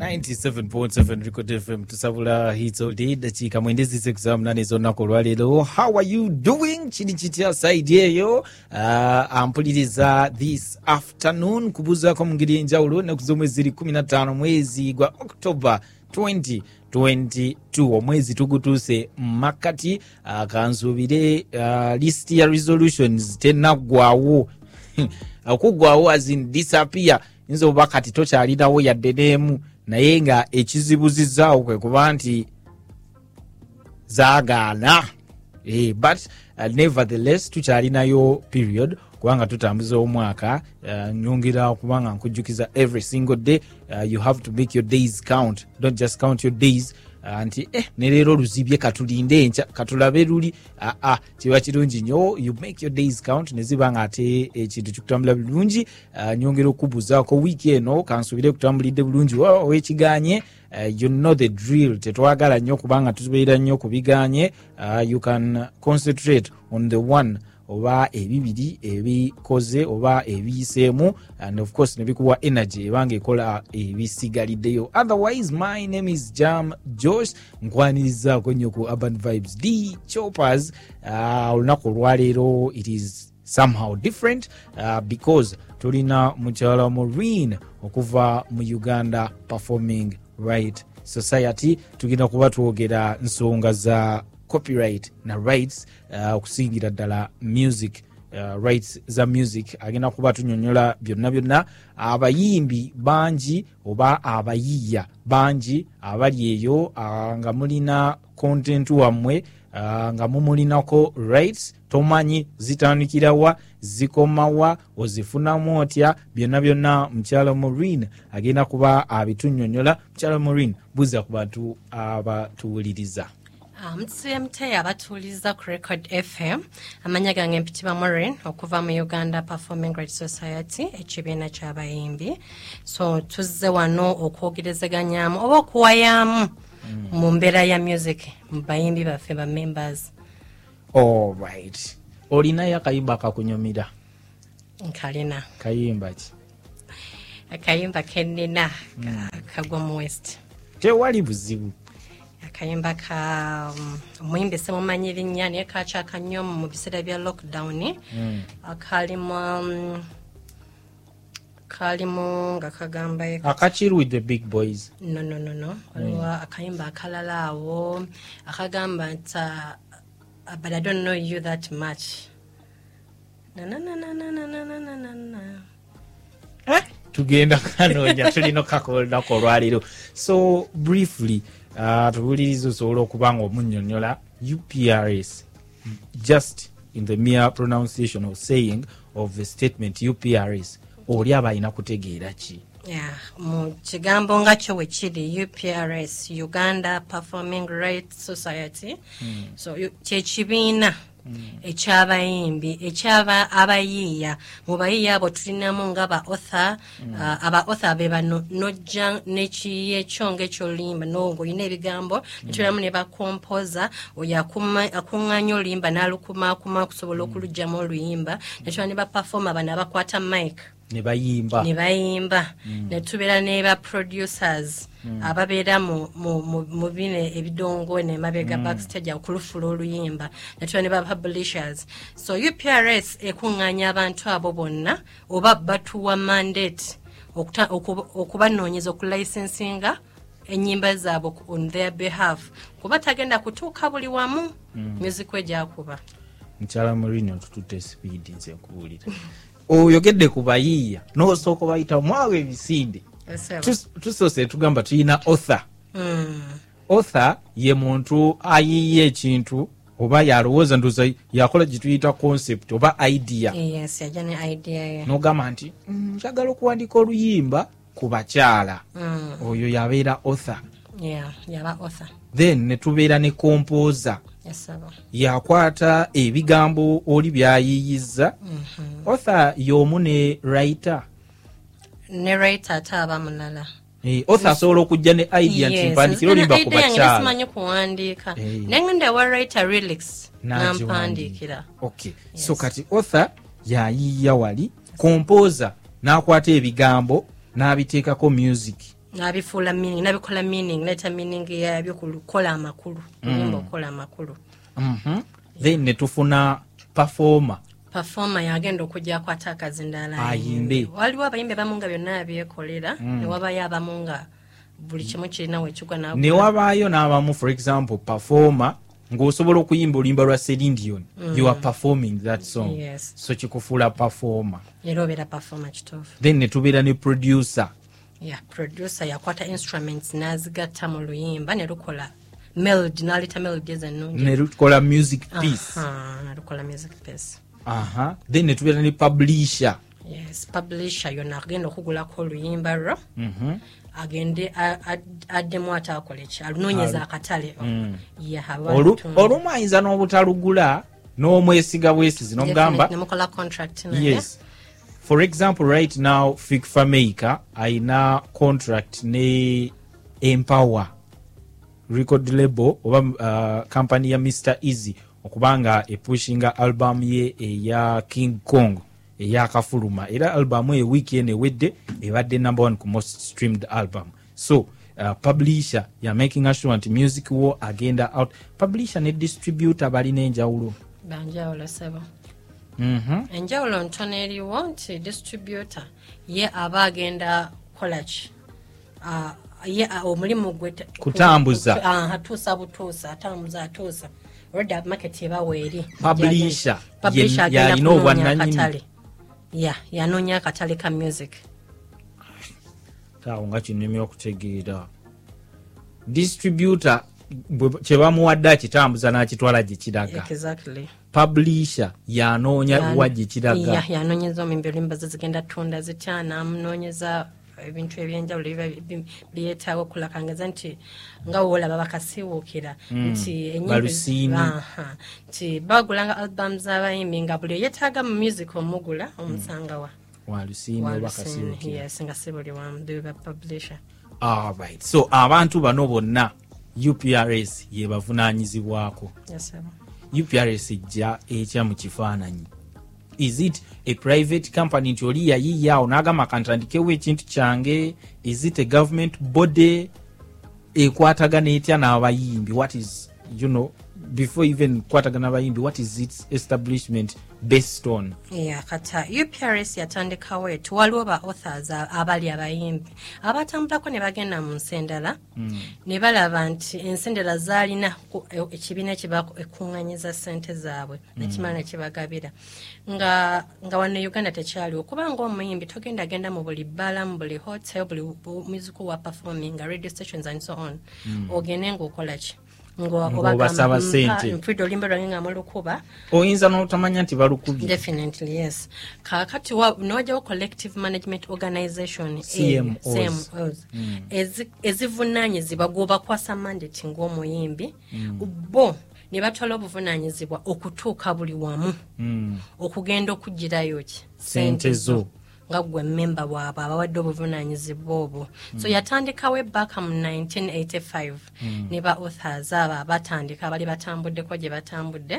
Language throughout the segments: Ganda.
97.7 record fm tusabula hizo lida chika mwendezi sekza mnane zonako lwalero how are you doing? Chini chitya side yeyo. Uh, ampuliriza this afternoon kubuzako mungeri yenjawulo enaku zomwe zili 15 mwezi gwa october 20 22 omwezi tugutuse mmakati uh, ah, kansuubire uh, ah, list ya resolutions tenaggwawo okuggwawo azin disappear. Nzoba kati tokyalinawo yadde n'emu naye nga ekizibuzizaawo kwe kuba nti zaagaana. Eh, but uh, nevertheless tukyalinayo period kubanga tutambuza omwaka uh, nyongera kubanga nkujjukiza every single day. Uh, you have to make your days count. Don't just count your days nti eh, neleero oluzibye katulinde enkya katulabe luli aa uh, uh, kiba kirungi nnyo. You make your days count neziba nga ate ekintu kikutambula bulungi. Uh, nyongera okubuzaako wiiki eno kansubire kutambulidde bulungi wekiganye uh, you know the drill. Tetwagala nnyo kubanga tubeera nnyo ku biganye. Uh, you can concentrate on the one oba ebibiri ebikoze oba ebiyiseemu and of course nebikuwa energy ebanga ekola ebisigaliddeyo. Otherwise my name is jam josh nkwanirizaako nnyo ku urban vibes d choppers. Uh, olunaku olwaleero it is somehow different uh, because tulina mukyala maureen okuva mu uganda performing right society. Tugenda kuba twogera nsonga za copyright na rights uh, okusingira ddala music uh, rights za music. Agenda kuba tunyonyola byonna byonna. Abayimbi bangi oba abayiiya bangi abali eyo uh, nga mulina content wammwe uh, nga mumulinako rights tomanyi zitandikirawa zikomawa ozifunamu otya byonna byonna. Mukyalo maureen agenda kuba abitunyonyola. Mukyalo maureen buza ku bantu abatuwuliriza mcmt abatuuliza ku record fm amanya gange mpitiba morin okuva mu uganda performing right society ekibiina ky'abayimbi. So tuzze wano okwogerezeganyaamu oba okuwayamu mu mbeera ya music mu bayimbi baffe ba members. Alright olinayo akayimba akakunyumira? Nkalina. Kayimba ki? Akayimba kennina kagwa mu west. Tewali buzibu akayimba ka um, omuyimbi simumanyi erinnya naye kakyaka nnyo mu biseera bya lockdown hmm. uh, akalimu um, kalimu nga kagamba akakiri with the big boys. No no no no. Hmm. Waliwo mm. akayimba akalala awo akagamba nti uh, uh, but i don't know you that much. Tugenda kanonya tulina okakolonako olwaliro. So briefly tuwuliriza osobola okuba nga omunyonyola uprs just in the mere pronunciation of saying of the statement uprs oli aba alina kutegeera ki? Mu kigambo nga kyo wekiri uprs uganda performing rights society. So yu- kyekibiina ekyabayimbi ekyaba abayiiya. Mu bayiiya abo tulinamu nga ba author uh, aba author be bano nojja nekiyi ekyo ngaekyolimba noolina ebigambo netulinamu ne bakompoza oyo akuŋŋaanya oluyimba n'alukumaakuma okusobola okulugjamu oluyimba. Netula ne bapafoma bano abakwata mike ne bayimba. Ne bayimba. Ne tubeera ne ba producers ababeera mu- mu mu- mu bino ebidongo nemabega backstage okulufula oluyimba ne tubeera ne ba publishers. So uprs ekuŋŋaanya abantu abo bonna oba batuwa mandate okuta- okuba- okubanoonyeza okulicensinga enyimba zaabwe on their behalf. Kuba tagenda kutuuka buli wamu music we gyakuba. Mukyala murini otutute sipiidi nze nkubuulira oyogedde ku bayiiya n'osooka bayita mwawe ebisinde. Tus- tusoose tugamba tulina author. Mm. author ye muntu ayiiya ekintu oba yalowooza ndoza yakola gyetuyita concept oba idea. N'ogamba nti "Mm, njagala okuwandiika oluyimba ku bakyala. Mm. oyo yabeera author. Then ne tubeera ne composer yakwata ebigambo oli byayiiyizza mhm. otha y'omu ne raita ne raita ate aba mulala. Eh, othe asobola okujja ne idea nti mpandiikire olimba ku bakyalasimanyi kuwandiika. Eh. Nengenda ewa raita relix nampandiikira so kati othe yayiiya wali kompoza n'akwata ebigambo n'abiteekako music. Nabifuula meaning nabikola meaning leeta meaning yabyo kukola amakulu luyimba okukola amakulu Mhm. then netufuna performer. Pafoma yagenda okujjako ate akazindala Ayimbe. waliwo abayimbi abamu nga byonna abyekolera Mm. newabayo abamu nga buli kimu kirina wekigwa newabaayo n'abamu for example performer ng'osobola okuyimba oluyimba lwa selindion you are performing that song. Yes. so kikufuula performer. Era obeera pafoma kituufu then netubeera ne producer ya producer yakwata instruments n'azigatta mu luyimba ne lukola melody n'aleeta melodies ennungi netukola music piece. Aha, nalukola music piece. Aha then netubeera ne publisher. Yes publisher yonna agenda okugulako oluyimba lwo. Mhm. agende addemu ate akole ki? Alunoonyeza akatale. Atunga. olumu ayinza n'obutalugula n'omwesiga bwesizi n'omugamba yes for example right now fikfa maker ayina contract ne empower record label oba uh, company ya mr easy okubanga epushinga album ye eya king kong eyakafuluma era albumu eyo wiiki eno ewedde ebadde number one ku most streamed album. So uh, publisher ya making sure nti music wo agenda out. Publisher ne distributor balina enjawulo. Banjawulo sebo enjawulo ntono eriwo nti distributor ye aba agenda kolaki Ah, ye ah, omulimu gwe Kutambuza. Ah, atuusa butuusa atambuza atuusa. Olwedde market ebawa eri. Publisher, Publisher ye- agenda yalina akatale. ya yanoonya akatale ka music. Awo nga kinyumya okutegeera. Distributor kyebamuwadde akitambuza n'akitwala gye kiraga. Exactly publisher yanoonya Yan- wa gye kiraga ya, yanoonyeza omimbi olimba ze zigenda tunda zitya namunoonyeza ebintu ebyenjawulo ebiba bi- byetaaga okulakangeza nti nga woolaba nti enyimba- Balusiini. Aha. nti bagulanga album z'abayimbi nga buli eyetaaga mu music omugula omusangawa kasiwukira. yes nga si buli wamu. Ba publisher. Alright so abantu bano bonna uprs ye bavunaanyizibwako yes. Uprs ejja etya mu kifaananyi. Is it a private company? Nti oli yayiiyaawo n'agamba kantandikewo ekintu kyange. Is it a government body? Ekwatagana etya n'abayimbi? What is you know before even kwatagana abayimbi what is its establishment based on? Yeah, kata uprs yatandikawo etu waliwo ba authors abali abayimbi. Abatambulako ne bagenda mu nsi endala ne balaba nti ensi endala zaalina e- ekibiina ekikuŋŋanyiza sente zaabwe nekimala nekibagabira nga nga wano e uganda tekyaliwo. Kubanga omuyimbi togenda genda mu buli bbala mu buli hotel buli bu- musical wa performing radio stations and so on ogende ngaokola ki Ng'obasaba ssente. mpwidde oluyimba lwange nga mulukuba oyinza n'otamanya nti balukubye? Definitely yes. Kakati wa- newajjawo collective management organization CMOs. CMOs, ezi- ezivunaanyizibwa gwobakwasa mandate ng'omuyimbi. Bo ne batwala obuvunaanyizibwa okutuuka buli wamu. Okugenda okugirayo ki? Ssente zo. Nga gwe memba bwabwe abawadde obuvunaanyizibwa obwo. So yatandikawo ebbaka mu 1985 ne ba authors abo abatandika bali batambuddeko gye batambudde.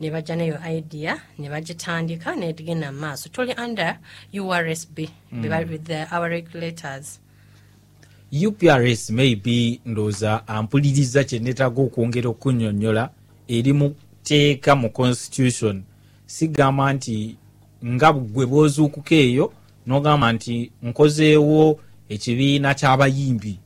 Ne bajja neyo idea ne bagitandika negenda mu maaso. Tuli under ursb the, our regulators. Uprs maybe ndowooza ampuliriza kyenetaga okwongera okunyonyola eri mu teeka mu constitution. Sigamba nti nga gwe bwozuukuka eyo n'ogamba nti nkozeewo ekibiina ky'abayimbi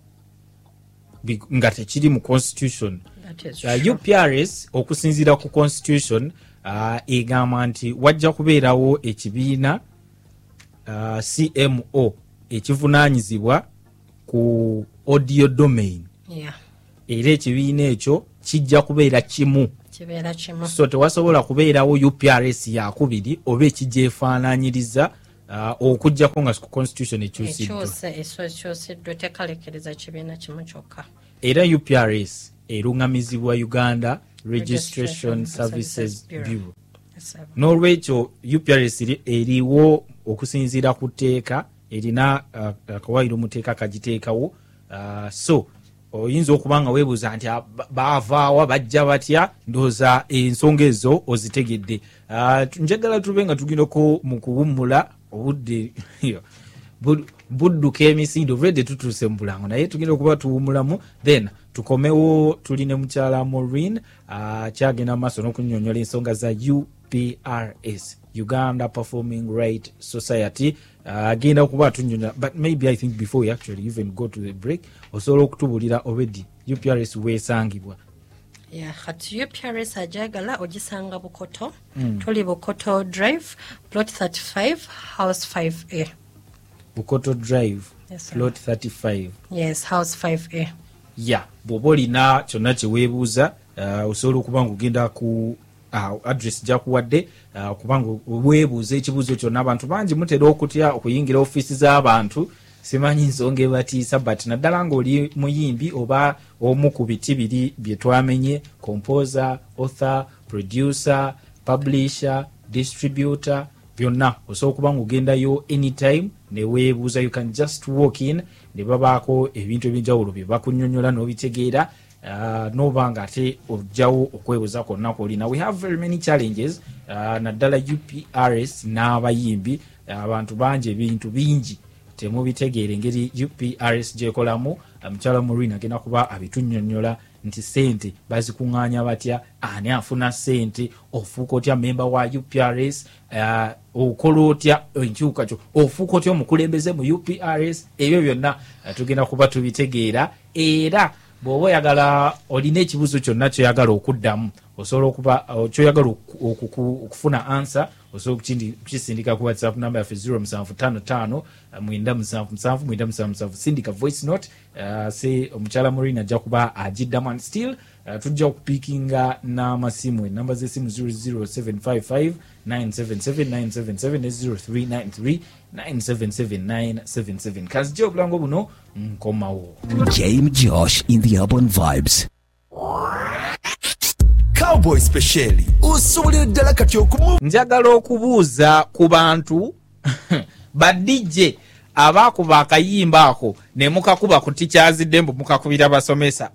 bi- nga tekiri mu constitution. Is Uh, uprs okusinziira ku constitution uh, egamba nti wajja kubeerawo ekibiina uh, cmo ekivunaanyizibwa ku audio domain. Era ekibiina ekyo kijja kubeera kimu kibeera kimu. So tewasobola kubeerawo uprs yakubiri oba ekigyefaananyiriza uh, okugjako nga constitution ekyusiddwa. Tekalekereza kibiina kimu kyokka. Era uprs eruŋŋamizibwa uganda registration services Bureau. n'olwekyo uprs eri- eriwo okusinziira ku tteeka erina uh, akawairo mu tteeka kagiteekawo uh, so oyinza okuba nga weebuuza nti ah, ba- baavaawa bajja batya? Ndowooza ensonga ezo ozitegedde. Uh, njagala tube nga tugendako mu kuwummula obudde Bu- budduka emisinde obulwadde tutuuse mu bulango. Naye tugenda okuba tuwumulamu then tukomewo tuli ne mukyala morin kyagenda mu maaso n'okunyonyola ensonga za uprs uganda performing right society Ah, agenda okuba atunyonyola but maybe i think before we actually even go to the break osobola okutubulira already. Uprs weesangibwa Yeah, kati uprs ajagala ogisanga bukoto tuli bukoto drive plot 35 house 5a bukoto drive Yes, plot 35 yes house 5a ya bw'oba olina kyonna kyeweebuuza uh, osobola okuba ngaogenda ku uh, address gyakuwadde kubanga obwebuuza ekibuuzo kyonna. Abantu bangi mutera okutya okuyingira ofiisi z'abantu. Simanyi nsonga ebatiisa but naddala ngaoli muyimbi oba omu ku biti biri byetwamenye composer author producer publisher distributor byonna. Osobola okuba nga ogendayo anytime neweebuuza you can just walk in ne babaako ebintu ebyenjawulo bye bakunyonyola n'obitegeera noba nga ate ojjawo okwebuuza kwonna kwolina we have very many challenges. Uh, naddala uprs n'abayimbi abantu bangi ebintu bingi temubitegeera engeri uprs gyekolamu uh, mukyala murin agenda kuba abitunyonyola nti sente bazikuŋŋaanya batya? Ani afuna sente ofuuka otya memba wa uprs uh, okola otya enkyuka kyo? Ofuuka otya omukulembeze mu uprs ebyo byonna uh, tugenda kuba tubitegeera. Era bw'oba oyagala olina ekibuuzo kyonna kyoyagala okuddamu osobola okuba kyoyagala okufuna ansa osobola okukisindika kukisindika ku whatsapp namba yaffe 0755 9777 sindika voice note uh, se omukyala morin ajja kuba agiddamu and still uh, tujja okupiikinga n'amasimu enamba z'essimu 00755 977 ne 0393 977 977 kazijja obulango buno nkomawo James Josh in the Urban Vibes. Cowboy speciali osobolera ddala kati okumu. Njagala okubuuza ku bantu badijje abaakuba akayimba ako ne mukakuba ku tikyazidde mbu mukakubira basomesa.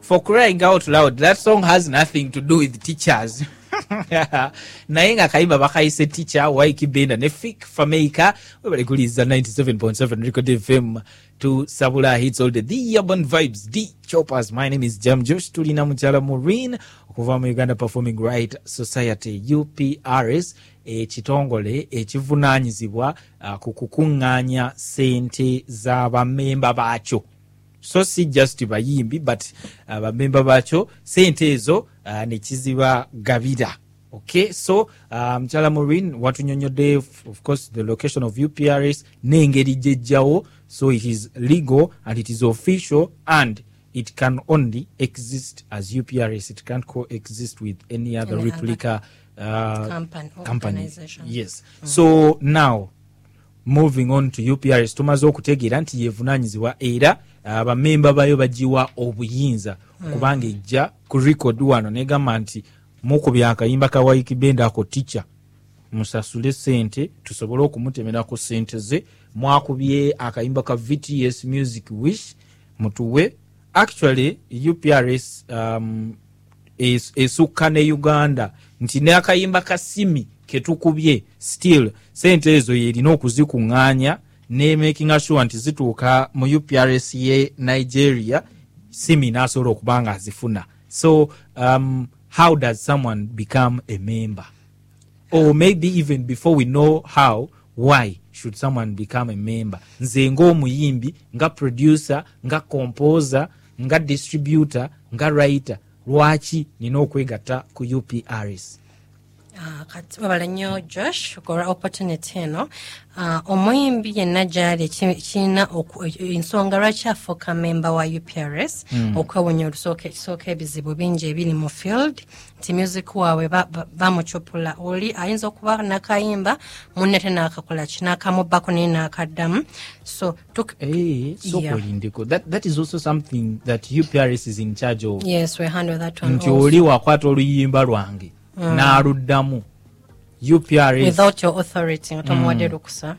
For crying out loud that song has nothing to do with teachers naye nga kayimba bakayise ticha waikibinda ne fik fameika webalekuliza 97.7 record fm tusabula hits all the, the vibes the choppers. My name is jam josh tulina mukyala maureen okuva mu uganda performing right society uprs ekitongole ekivunanyizibwa uh, ku kukuŋŋaanya sente z'abamemba baakyo so si just bayimbi but uh, bamemba baakyo sente ezo uh, nekizibagabira okay so uh, mukyala maureen watunyonyodde f- of course the location of uprs n'engeri gyejjawo so it is legal and it is official and it can only exist as uprs it can't coexist with any other Any other replica uh, Company- yes. So now moving on to uprs tumaze okutegeera nti yevunanyizibwa era abamemba bayo bagiwa obuyinza kubanga ejja ku record wano negamba nti mukubya akayimba ka waikibenda ako tica musasule sente tusobole okumutemerako sente ze. Mwakubye akayimba ka vts music wish mutuwe. Actually uprs um, es- esukka ne uganda. Nti n'akayimba ka simi ketukubye still sente ezo yerina okuzikuŋŋaanya ne making sure nti zituuka mu uprs ye nigeria simi n'asobola okuba nga azifuna. So um, how does someone become a member? Or maybe even before we know how why should someone become a member? Nze ngaomuyimbi nga producer nga composer nga distributor nga writer. Lwaki nina okwegatta ku uprs webala nnyo josh olwa opportunity eno omuyimbi yenna gyali ki- kirina ensonga lwaki afuuka memba wa uprs okwewonya olusooka ebizibu bingi ebiri mu field nti music waabwe ba- ba- bamucupula oli ayinza okuba nakayimba munne te naakakola ki nakamubbako naye naakaddamu so nti oli wakwata oluyimba lwange n'aluddamu. Uprs without your authority nga tomuwadde lukusa.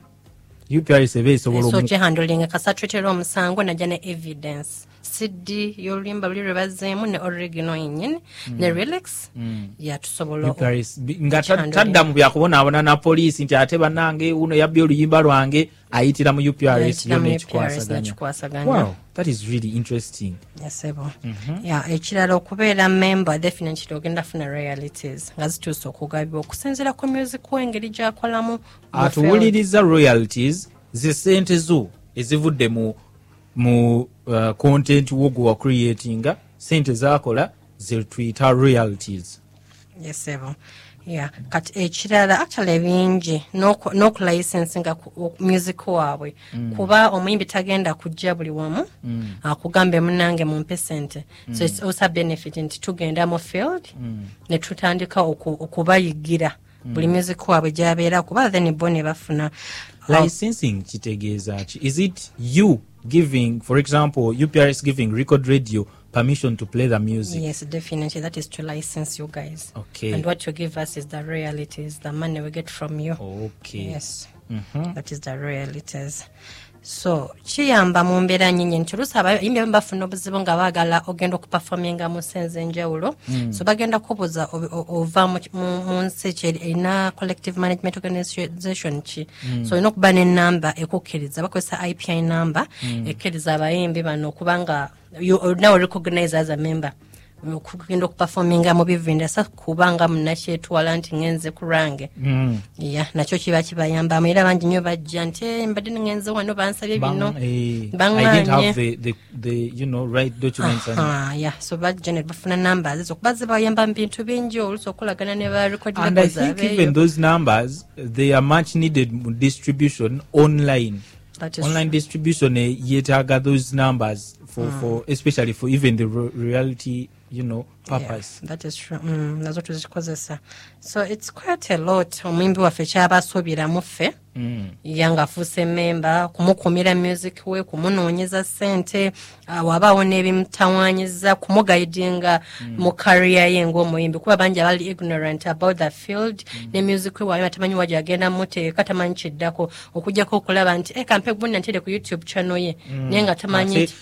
Uprs eba esobola kyehandulinga kasatwetera omusango najja ne evidence cd y'oluyimba luli lwe bazzeemu ne original yennyini ne relax. Yatusobola UPRS bi- nga tadda mu byakubonaabona na poliisi nti ate bannange uno yabbye oluyimba lwange ayitira mu uprs nekikwasaganya that is really interesting. Yasebo ya ekirala okubeera member definitely ogenda funa realities nga zituusa okugabibwa okusinziira ku music we engeri gyakolamu atuwuliriza royalties ze sente zo ezivudde mu mu uh, content wo gwe wacreatinga sente zakola ze tuyita royalties yesebo ya kati ekirala actually bingi n'oku- n'okulayisensinga ku- o- music waabwe. Kuba omuyimbi tagenda kujja buli wamu akugambe munange mumpe sente. So it's also benefit nti tugenda mu field ne tutandika oku- okubayigira. Buli music waabwe gyabeera kuba then bo ne bafuna licensing kitegeeza ki? Is it you giving for example UPR is giving record radio permission to play the music Yes, definitely. That is to license you guys. Okay. And what you give us is the realities, the money we get from you. okay Yes. Mm-hmm. That is the realities. So kiyamba mu mbeera nyinyi nti oluusi abayimbi abamu bafuna obuzibu nga baagala ogenda okupafominga mu nsi ez'enjawulo so bagenda o- ova mu- nsi erina collective management organization ki? So olina okuba n'enamba ekukkiriza bakozesa ipi namba ekkiriza abayimbi bano okuba nga now recognized as a member okugenda okupafominga mu bivinda sa kubanga munakyetwala nti ngenze ku lwange ya nakyo kiba kibayambamu. Era bangi nnyo bajja nti "Eh, mbadde ngenze wano bansabye bino. Bang, eh, I baŋŋaanye." didn't have the, the, the you know right documents and Ah, ya so bajja ne bafuna namba ezo. Kuba zibayamba mu bintu bingi oluusi okulagana ne ba record And I labels think abeeyo. even those numbers, they are much needed distribution online. That is online distribution eh, yetaaga those numbers for, for especially for even the ro- reality, you know, purpose. Yeah, that is true. Mm, nazo tuzikozesa so it's quite a lot. Omuyimbi waffe kyaba asuubiramu ffe ya ng'afuuse memba kumukumira music we kumunoonyeza ssente ah, wabaawo n'ebimutawaanyiza kumugayidinga mu kariya ye ng'omuyimbi kuba bangi abali ignorant about the field ne music we waayo tamanyi waji agenda muteeka tamanyi kiddako okugjako okulaba nti e kampe guna ntere ku youtube channel ye. Naye nga tamanyi nti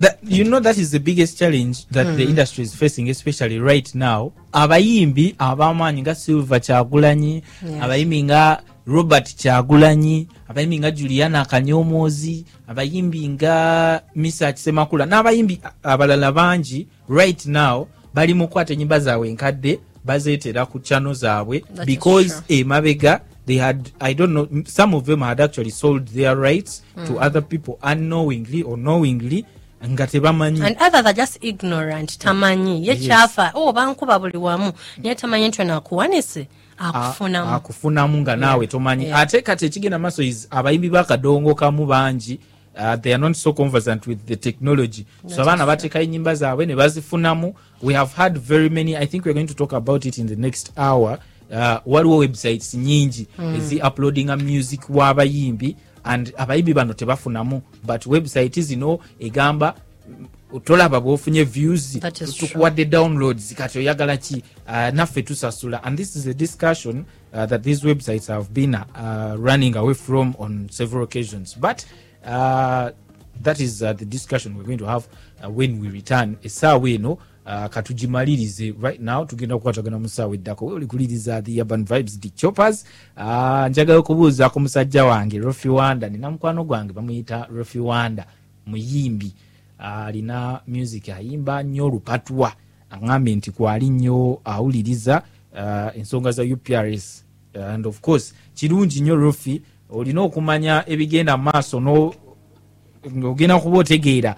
that, you know that is the biggest challenge that the industry is facing especially right now. Abayimbi abamaanyi nga silver kyagulanyi abayimbi nga robert kyagulanyi abayimbi nga juliana kanyomoozi abayimbi nga misa kisemakula n'abayimbi abalala bangi right now bali mu kukwata enyimba zaabwe enkadde bazeetera ku channel zaabwe because emabega they had i don't know some of them had actually sold their rights to other people unknowingly or knowingly nga tebamanyi. And other than just ignorant tamanyi. Ye kyafa o bankuba buli wamu. Naye tamanyi nti ono akuwanise akufunamu. akufunamu nga naawe tomanyi. Yeah. ate kati ekigenda maaso is abayimbi bakadongo kamu bangi Uh, they are not so conversant with the technology. So abaana bateekayo enyimba zaabwe ne bazifunamu. We have had very many i think we're going to talk about it in the next hour. Uh, waliwo websites nyingi. Ezi uploadinga music w'abayimbi and abayimbi bano tebafunamu but website zino egamba tolaba bwofunye views tukuwadde downloads kati oyagala ki? Uh, naffe tusasula. And this is a discussion uh, that these websites have been uh, running away from on several occasions. But uh, that is uh, the discussion we're going to have uh, when we return. Essaawa eno uh, katugimalirize right now tugenda kukwatagana mu ssaawa eddako. We oli kuliriza the urban vibes the choppers. Uh, njagala okubuuza ku musajja wange rofi wanda. Nina mukwano gwange bamuyita rofi wanda muyimbi. Alina music ayimba nnyo olupatwa aŋambye nti kwali nnyo awuliriza ensonga za uprs and of course kirungi nnyo rofi olina okumanya ebigenda mu maaso ng'ogenda kuba otegeera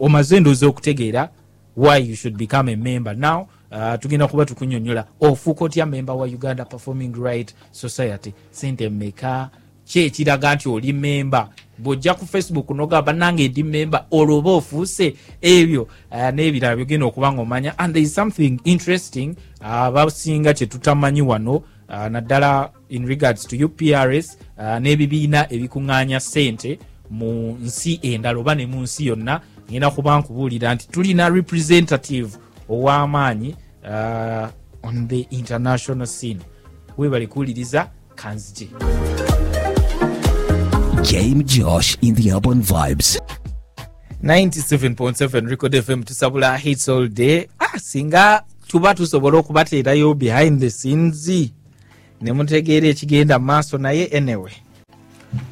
omaze endoozi okutegeera why you should become a member. Now uh, tugenda kuba tukunyonyola. Ofuuka otya member wa uganda performing right society sente mmeka? Ki ekiraga nti oli memba bw'ojja ku facebook nogamba nange ndi memba olwo oba ofuuse ebyo uh, n'ebirala byogenda okuba nga omanya and there is something interesting uh, basinga kye tutamanyi wano uh, naddala in regards to uprs uh, n'ebibiina ebikuŋŋaanya sente mu nsi endala oba ne mu nsi yonna ngenda kuba nkubuulira nti tulina representative ow'amaanyi uh, on the international scene. Webali kuwuliriza kanzije. Game Josh in the Urban Vibes. 97.7 record fm tusabula hits all day. Ah, singa tuba tusobola okubateerayo behind the scenes ne mutegeera ekigenda mu maaso naye anyway.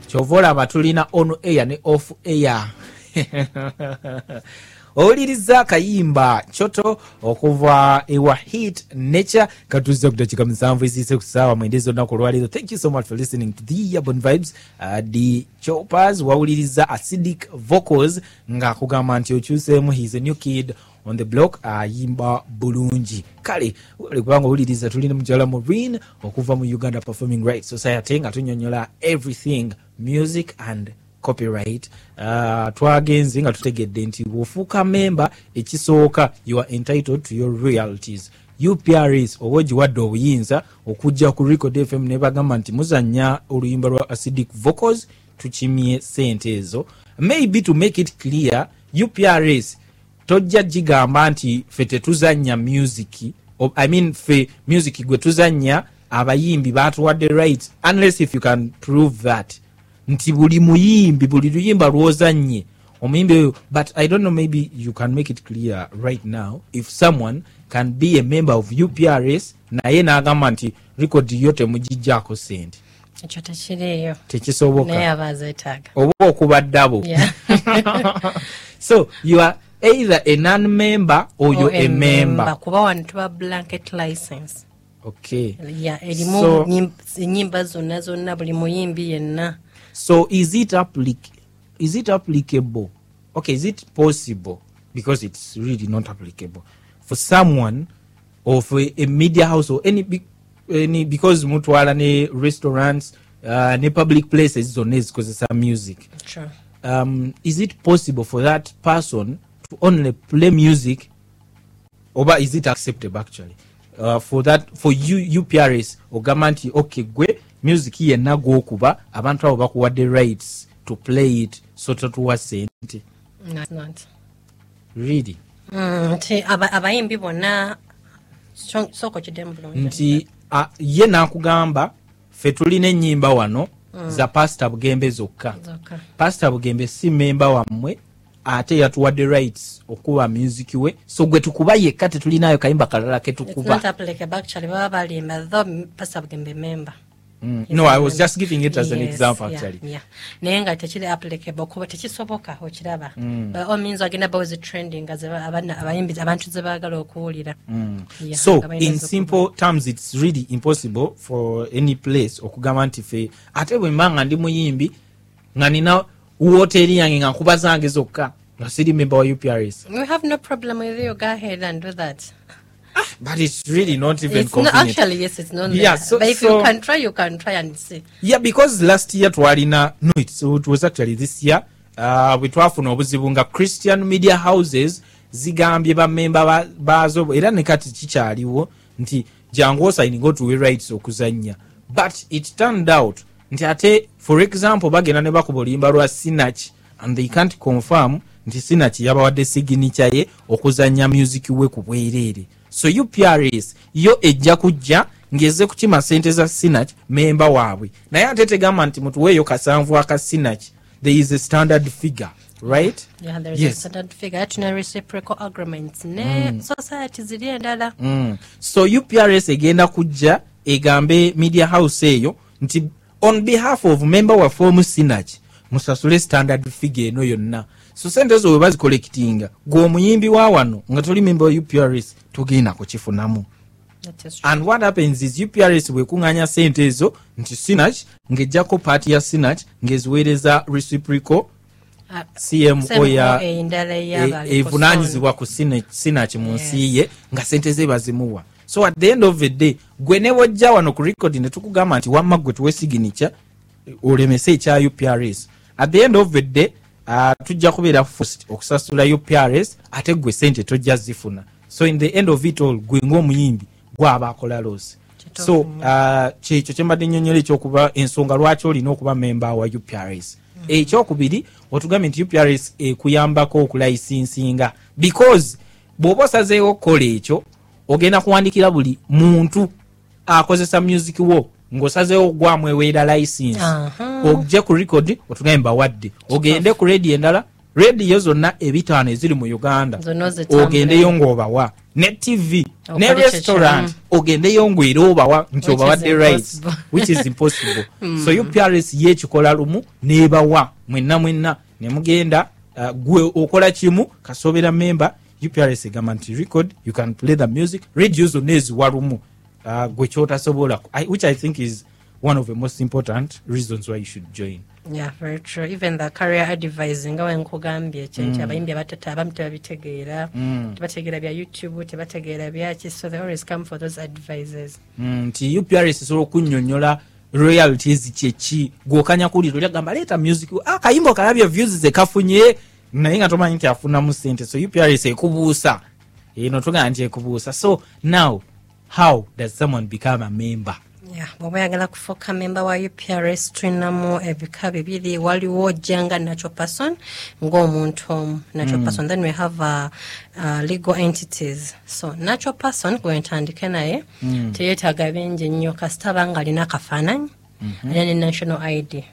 Kyova olaba tulina on air ne off air owuliriza akayimba kyoto okuva ewa hit nature katuza ku musanvu eziise ku saawa mwendezi olunaku olwaleero. Thank you so much for listening to the urban vibes. Uh, the choppers wawuliriza acidic vocals ng'akugamba nti okyuseemu heis a new kid on the block ayimba bulungi. Kale kubanga owuliriza tulina mukyala marine okuva mu uganda performing rights society nga tunyonyola everything music and copyright. Uh, twagenze nga tutegedde nti bw'ofuuka memba ekisooka you are entitled to your royalties. Uprs oba ogiwadde obuyinza okujja ku record fm ne bagamba nti muzanya oluyimba lwa acidic vocals tukimye sente ezo. Maybe to make it clear uprs tojja gigamba nti fe tetuzanya music i mean fe music gwe tuzanya abayimbi batuwadde right unless if you can prove that nti buli muyimbi buli luyimba lwozanye omuyimbi oyo but i don't know maybe you can make it clear right now if someone can be a member of uprs naye n'agamba nti rekodi yo temugijjaako sente. Ekyo tekiriyo naye tekisoboka oba so you are either a non member or you're a member. kuba wano tuba blanket license. Okay. Yeah erimu So- nyim- zonna zonna buli muyimbi yenna so is it applic- is it applicable? Okay is it possible? Because it's really not applicable. For someone or for a, media house or any big any because mutwala ne restaurants uh, ne public places zonna ezikozesa music. Sure. um, is it possible for that person to only play music? Oba is it acceptable actually? Uh, for that for you uprs ogamba nti okay gwe music yenna gwokuba abantu abo bakuwadde rights to play it so totuwa sente really? Mm, nti aba- abayimbi bonna so- sooka okiddemu bulungi. Nti ye nakugamba fe tulina ennyimba wano za pasita bugembe zokka. Pasita bugembe si memba wammwe ate yatuwadde rights okuba music we. So gwe tukuba yekka tetulinayo kayimba kalala ketukuba Mm. no i was just giving it as an example actually. yeah. naye nga tekiri applicable kuba tekisoboka okiraba Mm. By all means agenda trending abayimbi abantu ze baagala okuwulira Yeah, so in simple terms it's really impossible for any place okugamba nti fe ate bwe mba nga ndi muyimbi nga nina wooteri yange nga nkuba zange zokka nga siri member wa uprs we have no problem with you. Go ahead and do that but it's really not even it's not, convenient. actually yes it's not Yeah, there. so- but if so- you can try you can try and see. Yeah because last year twalina no it, so it was actually this year uh, bwe twafuna obuzibu nga christian media houses zigambye bamemba ba- baazo era ne kati kikyaliwo nti jangu osayininga otuwe rights okuzanya but it turned out nti ate for example bagenda ne bakuba oluyimba lwa sinach and they can't confirm nti sinach yabawadde signature ye okuzanya music we ku bwereere so uprs yo ejja kujja ngeze kukima sente za sinach memba waabwe. Naye ate tegamba nti mutuweeyo kasanvu aka sinach there is a standard figure right? Yeah there is Yes. a standard figure tuna reciprocal agreements ne society ziri endala. Mm. so uprs egenda kujja egambe media house eyo nti on behalf of member wafe omu sinach musasule standard figure eno yonna so sente ezo bwe bazikolekitinga gwe omuyimbi wa wano nga toli member wa uprs togenda kukifunamu. And what happens is uprs bwekuŋŋanya sente ezo nti sinach ng'ejjako paati ya sinach ng'eziweereza reciprocal Ah, cmo e- evunanyizibwa ku Sina- sinach mu nsi ye nga sente ze bazimuwa. So at the end of the day gwe ne wojja wano ku record ne tukugamba nti wamma gwe tuwe signature olemese ekya uprs at the end of the day tujja kubeera forced okusasula uprs ate gwe sente tojja zifuna. So in the end of it all gwe ng'omuyimbi gwaba akola losi so uh, kyekyo kyembadde nnyonnyola ekyokuba ensonga lwaki olina okuba memba wa uprs ekyokubiri otugambye nti uprs ekuyambako okulayisinsinga. Because bw'oba osazeewo okukola ekyo ogenda kuwandikira buli muntu akozesa music wo ng'osazeewo ogwamu eweera license. Aha. ojje ku record otugambye mbawadde ogende ku radio endala rediyo zonna ebitaano eziri mu uganda. Ogendeyo ng'obawa ne tv ne restaurant ogendeyo ng'era obawa nti obawadde rights which is impossible. So uprs yekikola lumu nebawa mwenna mwenna nemugenda uh, gwe okola kimu kasobera memba uprs egamba nti record you can play the music radio zonna eziwa lumu uh, gwe kyotasobola which i think is one of the most important reasons why you should join. Yeah very true. Even the career advising nga wenkugambye ekyo nti abayimbi abatata abamu tebabitegeera tebategeera bya youtube tebategeera byaki so they always come for those advices Mm, nti uprs esobola okunyonyola royalties kyeki gwokanya kuwulira oli agamba leeta music. Akayimba okalabye views zekafunye naye nga tomanyi nti afunamu sente so uprs ekubuusa. Eno tugamba nti ekubuusa so now how does someone become a member? Bw'oba oyagala kufuuka memba wa uprs tulinamu ebika bibiri waliwo ojjanga natural person ng'omuntu omu. Natural person then we have uh, uh, legal entities. So natural person gwe ntandike naye teyeetaaga bingi nnyo kasita aba nga alina akafaananyi alina ne national id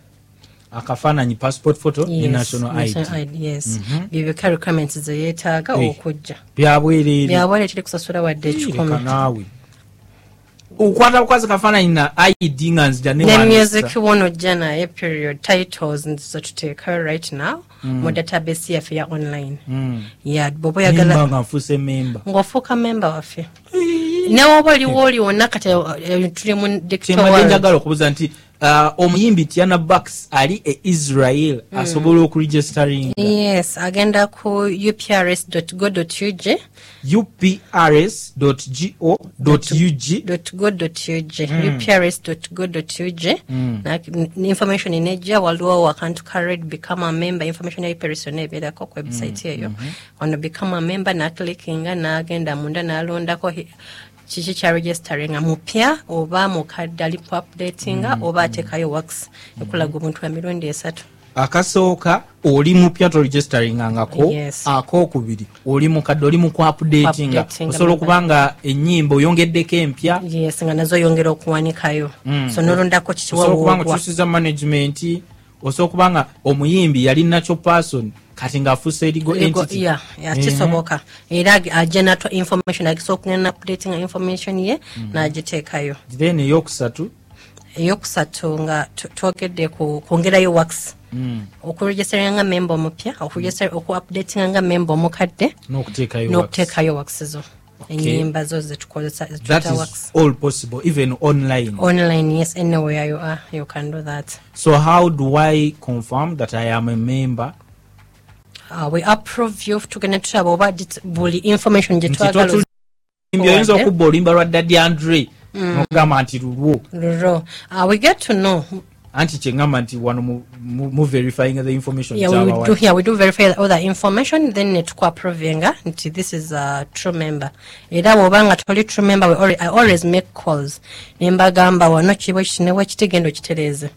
akafaananyi passport photo ne Yes, national id national ID, yes. Byebika requirements ze yeetaaga Eh. okujja byabwereere byabwale teri kusasula wadde ekikumi okwata bukwazi kafaananyi na id nga nzija ne music wonojja naye period. Titles nzizo tuteekayo right now. Mu database yaffe ya online. Mm. ya bwoba oyagala nfuuse memba ng'ofuuka memba waffe newoba oliwo oli wonna kati eh, tuli mu digital kyembadde world. njagala okubuuza nti uh, omuyimbi tiana bax ali e israel asobola okuregistering yes agenda ku uprs go ug uprs go ug go ug uprs go ug information enejja waliwo akantu ka red become a member. Information ya uprs yonna ebeerako ku website eyo ono become a member naklikinga n'agenda munda n'alondako hi- kiki kya registeringa mupya oba mukadde ali ku updatinga oba ateekayo wax ekulaga omuntu wa mirundi esatu akasooka oli mupya toregisteringangako Yes. akokubiri oli mukadde oli mu Kuupdatinga, osobola okuba nga enyimba oyongeddeko empya. Nga nazo oyongera okuwanikayo. So nolondako okuba nga okyusiza management osobola okuba nga omuyimbi yali nakyo person kati ng'afuuse erigo yeah, kisoboka. Era ajja natwa information agisobola okugenda updatinga information ye n'agiteekayo. Then eyokusatu? Eyokusatu nga twogedde kwongerayo wax okuregisteringa nga memba omupya okuregistra- okuupdatinga nga memba omukadde n'okuteekayo wax. n'okuteekayo wax zo. Enyimba zo zetukozesa that zetuta is wax all possible even online. Online yes anywhere you are you can do that. So how do i confirm that i am a member? Uh, we approve you tugenda tutaba oba dit- buli information nti gyetwagala totulimbi oyinza Owadde. okubba oluyimba lwa daddy andre. Nokugamba nti lulwo. Luro uh, we get to know anti kyeŋŋamba nti wano mu- mu mu verifying the information yeah, we, do, yeah, we do verify all the information then netukwaprovinga nti this is a true member. Era bwoba nga toli true member we i always make calls. Nembagamba wano kiba kinewa kitigenda okitereeze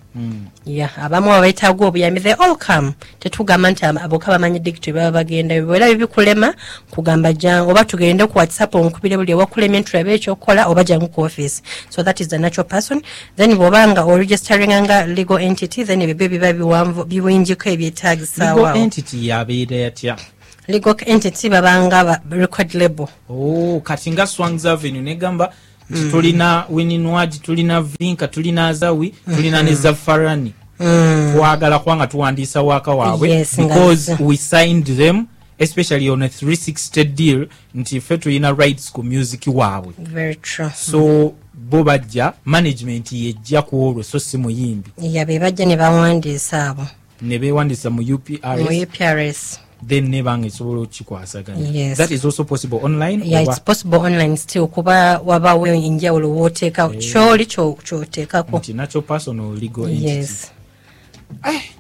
yeah, abamu abaetaaga obuyambi they all come. Tetugamba nti abo- aboka bamanyi digito baba bagenda bwera bibikulema kugamba jangu oba tugende ku whatsapp onkubire buli ewakulemye tulabe ekyokukola oba jangu ku office. So that is the natural person. Then bwoba nga oregisteringa nga legal entity then ebyo byo biba biwanvu biwinjiko ebyetaagisaawo legal entity yabeera yatya legal entity babanga record label. Oh, kati nga swangs avenue negamba nti tulina wininwagi tulina vinka tulina azawi tulina ne zafarani twagala kubanga tuwandiisa waaka waabwe nga because we signed them especially on a 360 deal nti ffe tulina rights ku music waabwe so bo bajja management yejja ku olwo so si muyimbi. Ya be bajja ne bawandiisa abo. Ne beewandisa mu mu uprs uprs then nebanga esobola okukikwasaganya. That is also possible online yeah, it's possible online still. Kuba wabawo enjawulo wooteeka kyoli kyo- kyoteekako. Nti nakyo personal legal entity. Yes nze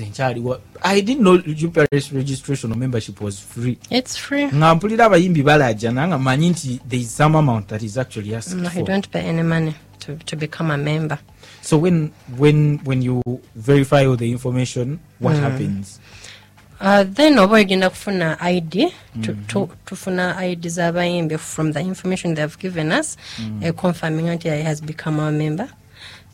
nkyaliwa i didn't know uprs registration or membership was free. It's free. Nga mpulira abayimbi balajja nanga manyi nti there is some amount that is actually asked no, you for. don't pay any money to, to become a member. So when when when you verify all the information what happens? Uh, then oba ogenda kufuna id tu- tu- tufuna id z'abayimbi from the information they've given us. Econfirming nti he has become our member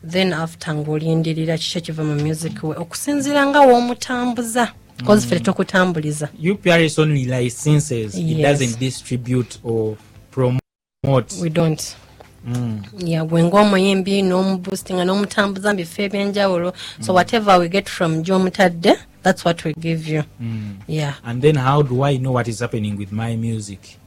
then after ng'olindirira kiki ekiva mu music we? Okusinziira nga w'omutambuza. Cause ffe tetukutambuliza uprs only licenses. It Yes. doesn't distribute or promote. We don't. Mm. yeah gwe ng'omuyimbi n'omuboostinga n'omutambuza mu bifo ebyenjawulo. So whatever we get from gy'omutadde that's what we give you. Yeah. And then how do i know what is happening with my music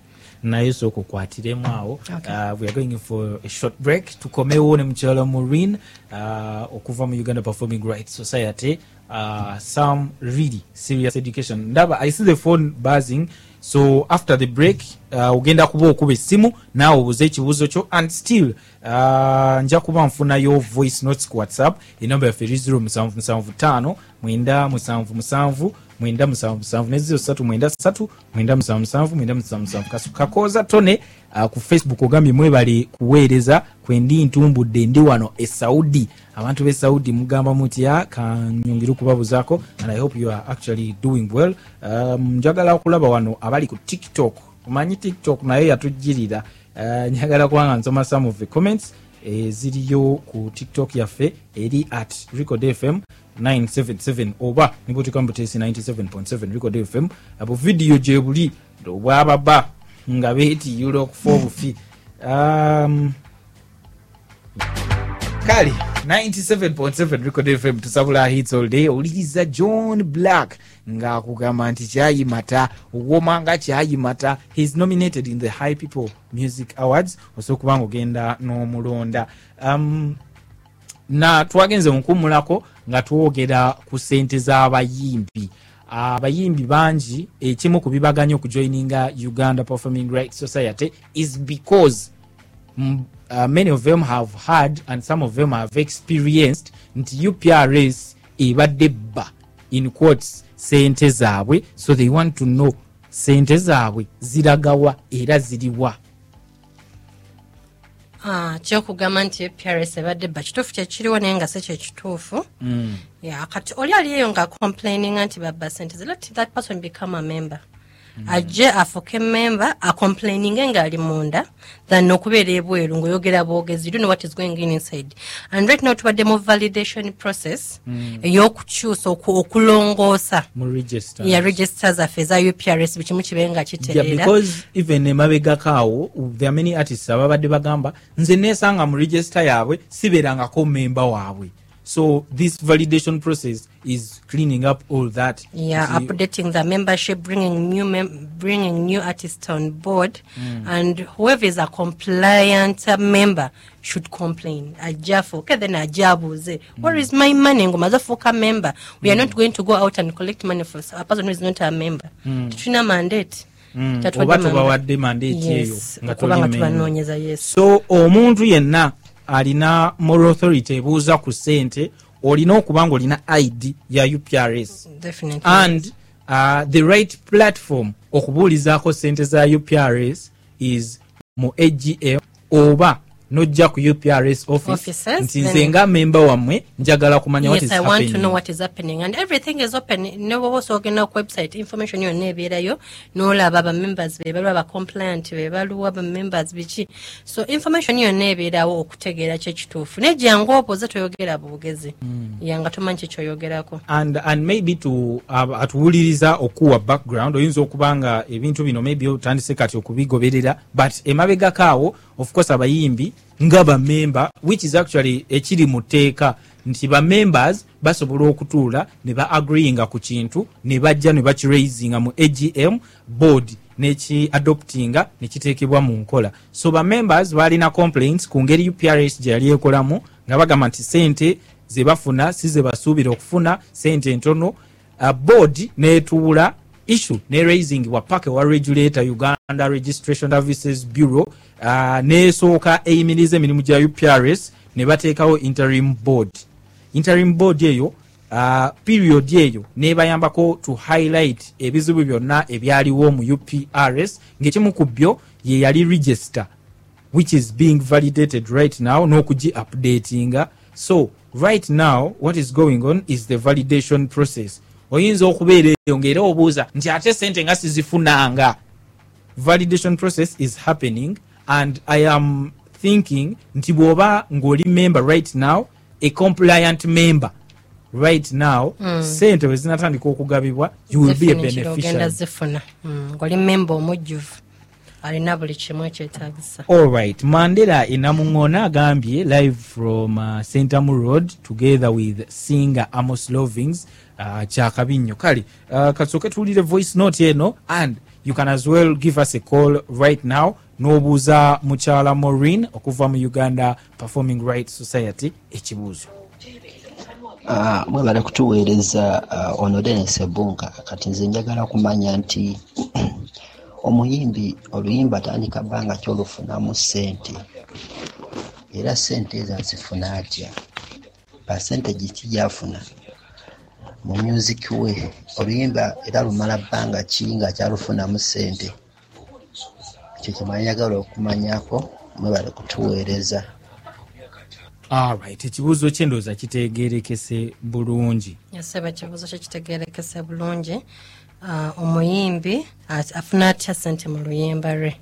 naye sooka okwatiremu awo. Okay. uh, we are going for a short break. Tukomewo ne mukyala maureen uh, okuva mu uganda performing rights society. Uh, some really serious education. Ndaba i see the phone buzzing. So after the break uh, ogenda kuba okuba essimu naawe obuuza ekibuuzo kyo. And still uh, nja kuba nfunayo voice notes ku whatsapp. Enamba yaffe eri 0775 mwenda musanvu musanvu mwenda musanvu musanvu ne 03 mwenda ssatu mwenda musanvu musanvu mwenda musanvu musanvu kakooza tone uh, ku facebook ogambye mwebale kuweereza kwendi ntumbudde ndi wano e saudi. Abantu b'e saudi mugamba mutya kanyongere okubabuzaako and i hope you are actually doing well. Um, njagala okulaba wano abali ku tiktok. Omanyi tiktok naye yatujjirira. Uh, njagala kubanga nsoma some of the comments eziriyo ku tiktok yaffe eri at record fm 977 oba nibutuka mubutesi 97.7 record fm abo vidiyo gye buli obwababa nga beetiyula okufa obufi um, kale 97.7 record fm tusabula hits all day. Owuliriza john black ng'akugamba nti kyayimata woma nga kyayimata heis nominated in the high people music awards osobola okuba nga ogenda n'omulonda. Um, na twagenze mukummulako nga twogera ku sente z'abayimbi abayimbi. Bangi ekimu ku bibaganya okujoininga uganda performing rights society is because uh, many of them have had and some of them have experienced nti uprs ebadde bba in quotes sente zaabwe. So they want to know sente zaabwe ziragawa era ziriwa kyokugamba nti eprs ebadde bba kituufu kyekiriwo naye nga si kyekituufu Yeah, kati oli aliyo nga complaininga nti babba sente ze let that person become a member ajje afuke member acomplaininge ng'ali munda than okubeera ebweru ng'oyogera bwogezi you know what is going on inside. And right now tubadde mu validation process ey'okukyusa oku- okulongoosa. Ya register zaffe eza uprs buli kimu kibe nga kitereera. Because even emabegako awo there are many artists ababadde bagamba nze nesanga mu register yaabwe sibeerangako memba waabwe so this validation process is cleaning up all that. Yeah Nti- updating the membership bringing new mem- bringing new artists on board. And whoever is a compliant member should complain. Ajafuke then ajabuze where is my money? Ngoma zafuka member. We are not going to go out and collect money for a person who is not a member. Tetulina mandate. Mm, oba tubawadde mandeeti yes. eyo. Nga so omuntu yenna alina moral authority ebuuza ku ssente olina okuba nga olina id ya uprs definitely. And uh, the right platform okubuulizaako sente za uprs is mu agm oba nojja ku uprs office. Offices, nti nze nga memba wammwe njagala kumanya what yes is i want to happening. know what is happening. And everything is open. Ne bwoba osoogenda ku website information yonna ebeerayo n'olaba abamembers be baliwo abacompliant be baliwo abamembers biki. So information yonna ebeerawo okutegeera kyekituufu naye jangu opoze toyogera bwogezi. Yanga tomanyi kikyoyogerako and, and maybe to uh, atuwuliriza okuwa background oyinza okuba nga ebintu bino maybe otandise kati okubigoberera but emabegako awo of course abayimbi nga bamemba which is actually ekiri mu tteeka. Nti bamembers basobola okutuula ne ba agreeinga ku kintu ne bajja ne bakiraisinga mu agm board neki adoptinga nekiteekebwa mu nkola. So bamembers balina complaints ku ngeri uprs gye yali ekolamu nga bagamba nti sente ze bafuna si ze basuubira okufuna sente ntono uh, board netuula issue ne raisingibwa paka ewa regulator uganda registration services bureau uh, nesooka eyimiriza emirimu gya uprs ne bateekawo interim board. Interim board eyo uh, period eyo nebayambako to highlight ebizibu byonna ebyaliwo mu uprs ng'ekimu ku byo ye yali register which is being validated right now n'okugi updatinga. So right now what is going on is the validation process oyinza okubeera eyo ngaera obuuza nti ate sente nga sizifunanga? Validation process is happening and i am thinking nti bw'oba ng'oli member right now a compliant member right now sente bwe zinatandika okugabibwa you will be a beneficiary. zifuna. Mm, ng'oli memba omujjuvu alina buli kimu ekyetaagisa. Alright mandela enamuŋona agambye live from uh, sentamu road together with singer amos lovings kyakabi nnyo kale uh, kasooke tuwulire voice note eno and you can as well give us a call right now. N'obuuza mukyala maureen okuva mu uganda performing rights society ekibuuzo. Ah, mwebale kutuweereza uh, onodene sebunka kati nze njagala kumanya nti omuyimbi oluyimba atandika bbanga ki olufunamu ssente. Era ssente ezo azifuna atya? Pasentage ki gyafuna mu music we oluyimba era lumala bbanga ki nga kyalufunamu ssente? Ekyo kyemala njagala okumanyako mwebale kutuweereza. Alright ekibuuzo kyendooza kitegerekese bulungi. Yaseba ekibuuzo kye kitegerekese bulungi omuyimbi at- afuna atya sente mu luyimba lwe?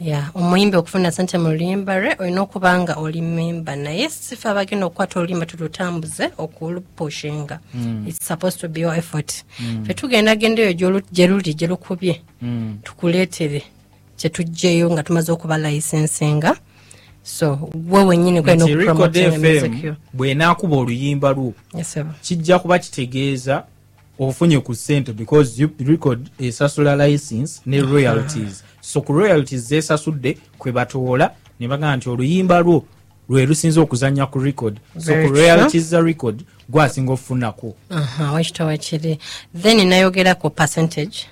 Ya omuyimbi okufuna sente mu luyimba lwe olina okuba nga oli memba naye sife abagenda okukwata oluyimba tulutambuze okulupushinga. Its supposed to be your effort. Fe tugendagenda eyo gye luli gye lukubye tukuleetere kyetugjeyo nga tumaze okuba layisensinga so gwe wenyini kwena okupromotinga music yo. bw'enaakuba oluyimba lwo kijja kuba kitegeeza ofunye ku ssente because record esasula license ne royalties. So ku royalties zesasudde kwe batoola ne bagamba nti oluyimba lwo lwe lusinza okuzanya ku record. So ku royalties za record gwasinga okufunako wakitowa kiri then nayogera ku percentage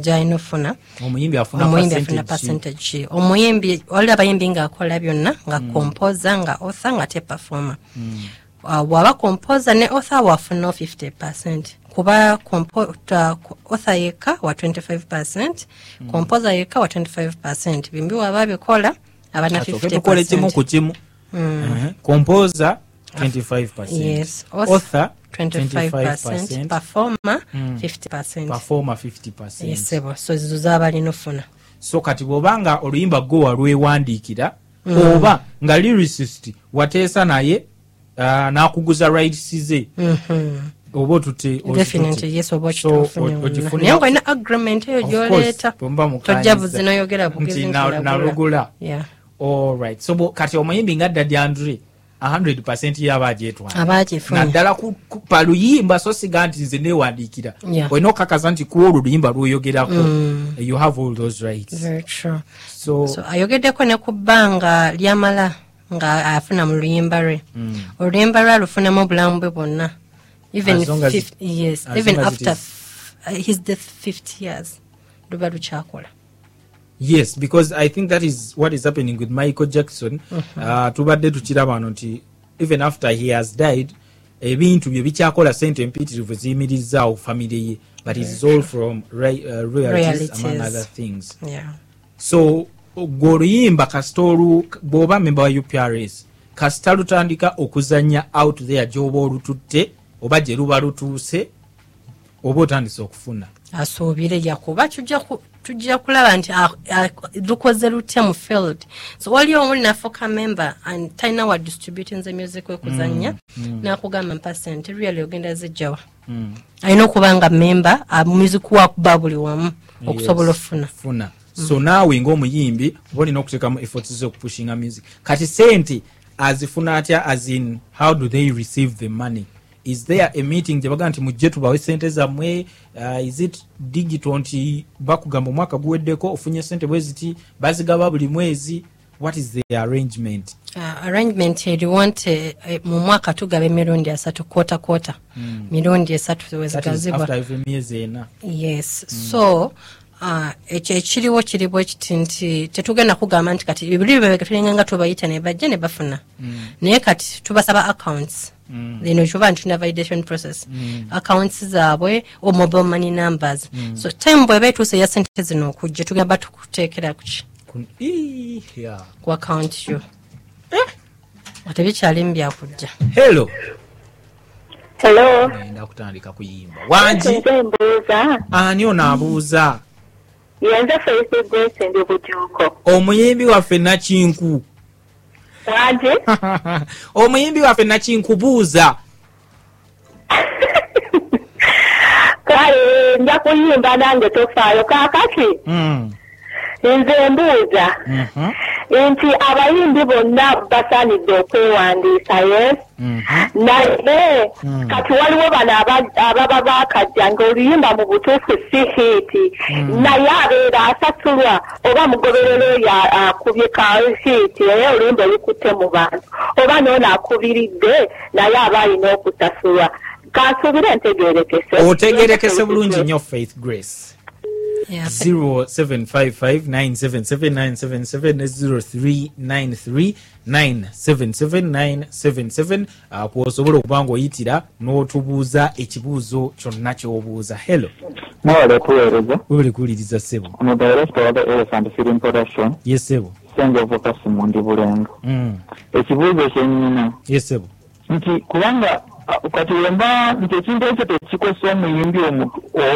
gyalina ofuna. Omuyimbi afuna percentage. ki omuyimbi wali abayimbi ngaakola byonna nga composer nga author nga te performer. Uh, bw'aba composer ne author wafuna 50 percent. Kuba ta- author yekka wa 25 percent. Composer yekka wa 25 percent. Bimbi waba bikola abana Kasooke 50 tukole kimu ku percent kimu Ehe. composer 25 yes author 25 percent. 25 performer 50 percent. Performer 50 yesebo so zizo z'abalina ofuna so kati bw'obanga oluyimba gwe walwewandiikira oba nga lyricist wateesa naye uh, n'akuguza rights ze. Oba yes oba So, okitufunye o- wonna. ogifunira- naye ngaolina agreement eyo gyoleeta tojja buzi noyogera bugezi Nti nti na- nalagula. nalugula. Yeah. alright so kati omuyimbi nga dda dyandre 100 yaba agyetwala. Abaagifunye. naddala ku- ku- paluyimba so siga nti nze newandiikira olina okukakaza nti ku olwo luyimba lwoyogerako you have all those rights. So ayogeddeko ne ku bbanga lyamala nga afuna mu luyimba lwe oluyimba lwe alufunamu obulamu bwe bwonna. Even As long as- 50 yes even long as it after is- f- uh, his death 50 years luba lukyakola yes because i think that is what is happening with michael jackson. Uh, tubadde tukiraba wano nti even after he has died ebintu bye bikyakola sente empitirivu ziyimirizaawo famire ye but is all from uh, royalties among other things. Yeah. so gwe oluyimba kasita olu bw'oba memba wa uprs kasita lutandika okuzanya out there gy'oba olututte oba gye luba lutuuse oba otandise okufuna. Asuubire yakuba tujja ku- tujja kulaba nti a- a- lukoze lutya mu field. So waliwo omuli nafuuka member and talina wa distributing the music wekuzanya nakugamba mpasente really ogenda zijjawa alina okuba nga member music wakuba buli wamu okusobola okufuna. Funa so naawe ngaomuyimbi oba olina okuteekamu efforts zo okupushinga music. Kati sente azifuna atya as in how do they receive the money? Is there a meeting gye bagaa nti mujje tubawe sente zammwe? Uh, is it digital nti bakugamba omwaka guweddeko ofunye sente bwe ziti bazigaba buli mwezi? What is the arrangement? Uh, arrangement eriwo nti eh, mu mwaka tugaba emirundi asatu kwota kwota mirundi esatu wezigazibwa. yes. So uh, ekyo ekiriwo kiri bwe kiti nti tetugenda kugamba nti kati bibuli bebatulinga nga tubayita ne bajja ne bafuna. Naye kati tubasaba accounts. Lino kyuba nti tuna validation process. Accounts zaabwe o mobile money numbers. So time bweba etuuse eya sente zino okujja tugamba tukuteekera kuki ku account yo nga tebikyalimu byakujja hello Hello. enda kutandika kuyimba wangi ani onaabuuza ye nze facebook gwensembye bujuuko omuyimbi waffe nakinku. Wange omuyimbi waffe nakinkubuuza kale nja kuyimba nange tofaayo kaakati. Hmm. Nze mbuuza. Mhm. Nti abayimbi bonna basaanidde okwewandiisa yes? Mhm. naye Mm. kati waliwo bano aba- ababa bakajja ng'oluyimba mu butuufu si hiiti. Naye abeera asasulwa oba mugoberero oyo akubye ka hiiti naye oluyimba olukutte mu bantu. Oba noono akubiridde naye aba alina okusasulwa. Kansuubire ntegeerekese. Otegerekese bulungi nnyo faith grace Yeah. 0755977977 ne 0393977977 uh, kwosobola okuba ngaoyitira n'otubuuza ekibuuzo kyonna ky'obuuza. Hello. Okuweereza webuli kuwuliriza ssebo ye ssebo senjovu kasimundi bulengo ekibuuzo kyennyina ye ssebo nti kubanga ah, kati wemba nti ekintu ekyo tekikosa omuyimbi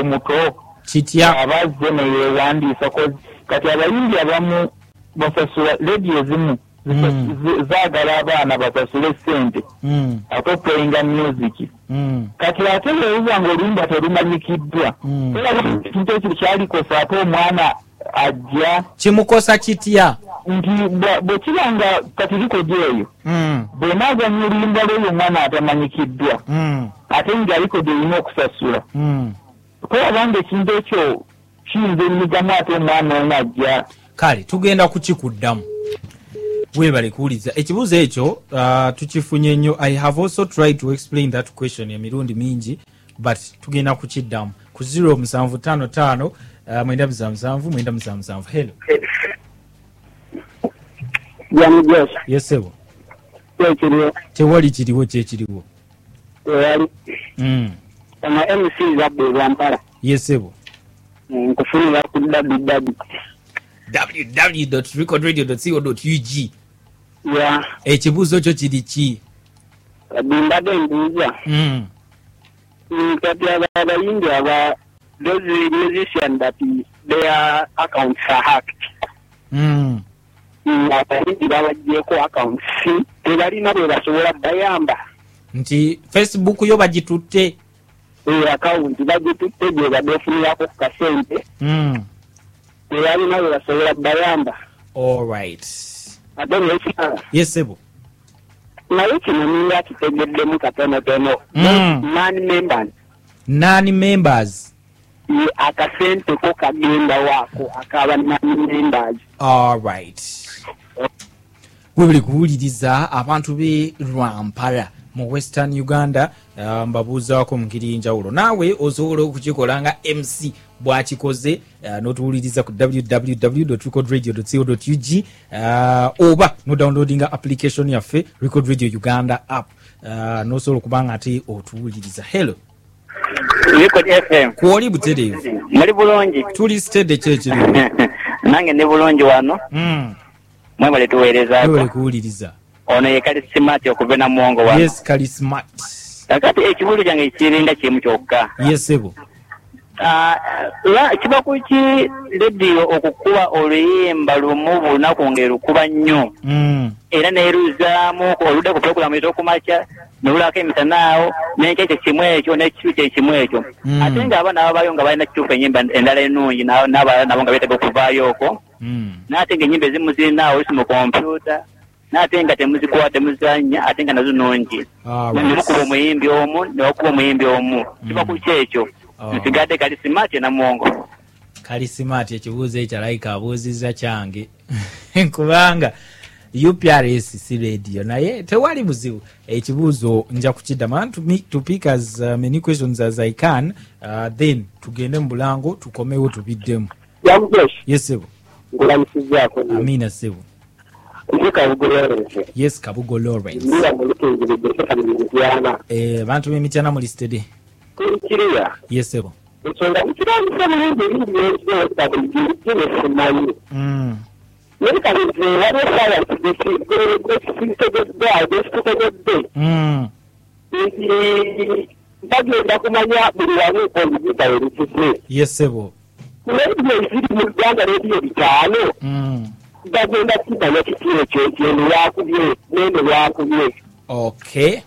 omuto kitya? Aba azze neyewandiisa kozi kati abayimbi abamu basasula lediyo ezimu zifa- Mm. zaagala abaana basasule sente Mm. ate oplayinga music. Mm. kati ate weebuza nga oluyimba terumanyikiddwa era ekintu ekyo kyalikosa ate omwana ajja kimukosa kitya? nti bwe kiba nga kati likodi eyo bw'enaaganya oluyimba lw'oyo omwana atamanyikiddwa. Ate nga likodi erina okusasula Tolaba nga ekintu ekyo kiyinza emigamu ate omwana ono ajja kale tugenda kukikuddamu. Webale kuwuliza. Ekibuuzo ekyo uh, tukifunye nnyo. I have also tried to explain that question. Emirundi mingi but tugenda kukiddamu. Ku 0755 uh, 97 hello. Yesebo tewali kiriwo kyekiriwo ono mc zabbe lwampala yesebo nkufunira ku www www.recordradio.co.ug ya. Ekibuuzo kyo kiri ki? Bimbadde mbuuza mm. Mm, kati aba abayimbi aba those musician that their accounts are hacked. Mm. Mm, abayimbi babaggyeko accounts. Tebalina bwe basobola bayamba. Nti facebook yo bagitutte akawunti bagitutte gye badde ofunirako ku kasente tebalina bwe basobola bayamba alright ate nekirala yesebo naye kino ninga kitegeddemu katonotono Mm. man members nani members? Akasente ko kagenda waako akaba man members. Alright webuli kuwuliriza abantu be lwampala mu western uganda mbabuuzaako mu ngeri yenjawulo naawe osobola okukikola nga mc bwakikoze uh, notuwuliriza ku www.recordradio.co.ug uh, oba nodownloadinga application yaffe record radio uganda app. Nosobola okuba nga ate otuwuliriza. Hello. Record kwoli butereevu? Muli bulungi. Tuli stede kyekiriwo nange ndi bulungi wano. Mm. mwebale tuweerezaako kuwuliriza. Ono ye kali simati okuva na muwongo wano. Yes kali smart kakati ekibuuzo kyange kirinda kimu kyokka yesebo Ah, kiba ku ki lediyo okukuba oluyimba lumu bulunaku ng'erukuba nnyo mm. era neeruzaamu oludde ku puroguramu ez'okumakya nolulako emisanaawo n'enkya ekyo kimu ekyo n'ekisu kye kimu ekyo Mm. ate ng'abaana babayo nga balina kituufu enyimba endala ennungi na- n'abalala nabo nga beetega okuvaayo okwo Mm. n'ate ng'enyimba ezimu zirinaawo olusi mu kompyuta n'ate nga temuzikuba temuzanya ate nga nazo nungi Alright. nemukuba omuyimbi omu newakuba omuyimbi omu. Kiba ku ki ekyo? Oh. nsigadde kali simati namuwongo kali simaati ekibuuzo ekyo alayika abuuzizza kyange. Kubanga uprs si radio. Naye tewali buzibu. Ekibuuzo nja kukiddamu. And to, me, to pick as uh, many questions as i can uh, then tugende mu bulango tukomewo tubiddemu. Jamujos yesebo nkulamusizaako amina sebo ndi kabugo lawrence yes kabugo lawrence. Ndira mu lukingiridde ekyekamiriziana eh, bantu b'emityana muli stede kiriya? Yes ebo ensonga ekirambisa bulungi ebingi ebinefumanyi naye mm. kati nze waliwo sayansi gwekitegeddwa gwekitutegedde nti mm. bagenda kumanya buli wamu olubuga olugize yesebo naye bye eziri mu ggwanga n'ebyo bitaano mm. Bagenda kumanya kiti ekyo eno lwakubye neno lwakubye okay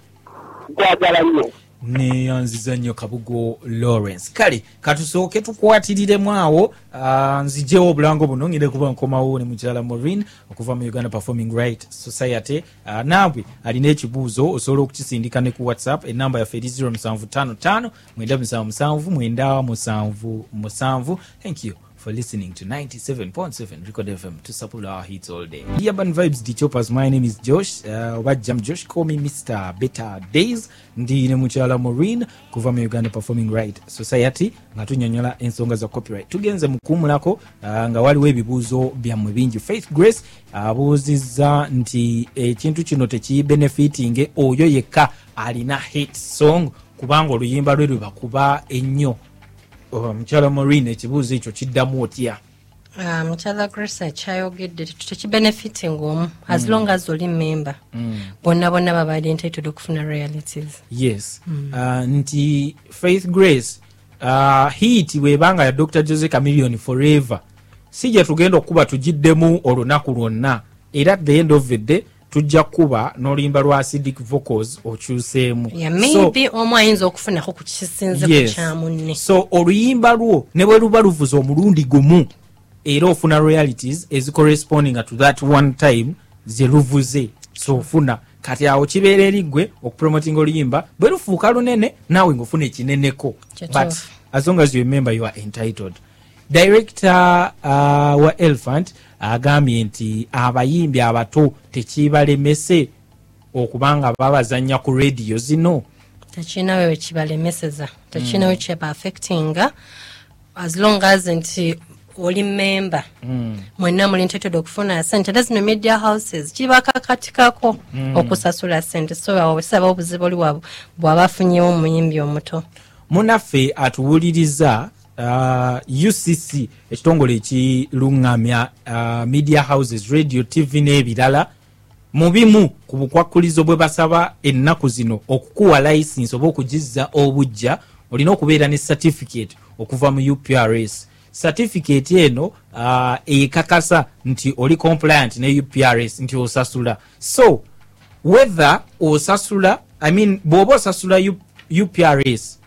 gwagala nnyo. Neyanziza nnyo kabugo lawrence. Kale katusooke tukwatiriremu awo nzijewo obulango buno ngire kuba nkomawo ne mukyala morin okuva mu uganda performing right society. Naabwe alina ekibuuzo osobola okukisindika ne ku whatsapp enamba yaffe eri 0755 9777 thank you for listening to 97.7 Record FM to support our hits all day. The Urban Vibes, the choppers. My name is Josh. Uh, Wajam Josh? Call me Mr. Better Days. Ndi ne mukyala Maureen kuva mu Uganda Performing Right Society nga tunyonyola ensonga za copyright. Tugenze mu kuwummulako uh, nga waliwo ebibuuzo byammwe bingi. Faith Grace abuuzizza nti ekintu kino tekibenefitinge oyo yekka alina hit song kubanga oluyimba lwe lwebakuba ennyo Oh, mukyala Maureen ekibuuzo ekyo kiddamu otya? Ah, mukyala grace akyayogedde tekibenefiting omu as long as oli member. Bonna bonna baba ali entitled okufuna realities. Yes. Uh, nti faith grace hiiti bwebanga ya dr jose camillion forever si gye tugenda okuba tugiddemu olunaku lwonna era at the end of the day tujja kuba n'oluyimba lwa acidic vocals okyuseemu. Omu ayinza okufunako ku kisinze ku kyamunne. So oluyimba lwo ne bwe luba luvuza omulundi gumu era ofuna royalties ezicorresponding to that one time ze luvuze. So ofuna. Kati awo kibeera eriggwe okupromotinga oluyimba bwe lufuuka lunene naawe ngaofuna ekineneko. But as long as you remember you are entitled. Director uh, wa elephant agambye nti abayimbi abato tekibalemese okubanga babazanya ku radio zino. Tekirinawe wekibalemeseza tekirinawe kyeba affectinga. As long as nti oli memba mwenna muli entitled okufuna sente. Era zino media houses. Kibakakatikako okusasula sente. So awo saba obuzibu oli bwab- bwaba afunyewo omuyimbi omuto. Munaffe atuwuliriza ucc ekitongole ekiluŋŋamya uh, media houses radio tv n'ebirala. Mu bimu ku bukwakkulizo bwe basaba ennaku zino okukuwa layisinsi oba okugizza obujja olina okubeera ne certificate okuva mu uprs certificate eno uh, ekakasa nti oli compliant ne uprs nti osasula. So whether osasula i mean bw'oba osasula uprs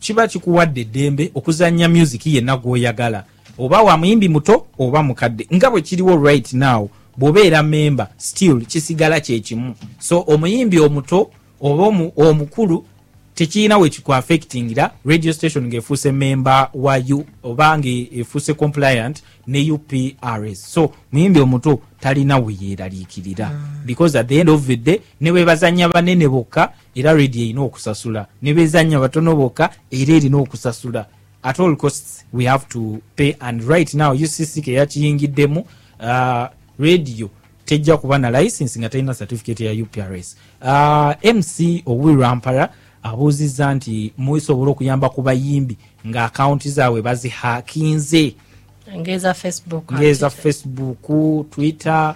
kiba kikuwadde eddembe okuzanya music yenna gw'oyagala. Oba wa muyimbi muto oba mukadde. Nga bwe kiriwo right now bw'obeera member still kisigala kyekimu so omuyimbi omuto oba omu- omukulu tekirina we kikuaffectingira. Radio station ng'efuuse member wayo oba ng'efuuse compliant ne uprs so muyimbi omuto talina we yeeraliikirira because at the end of the day ne bwe bazanya banene bokka era radio erina okusasula. Ne bezanya batono bokka era erina okusasula. At all costs we have to pay. And right now ucc ke yakiyingiddemu uh, radio tejja kuba na license nga talina certificate ya uprs uh, mc owirampara abuuzizza nti musobola okuyamba ku bayimbi nga akawunti zaabwe bazihakinze ngeza facebook ngeza facebook twitter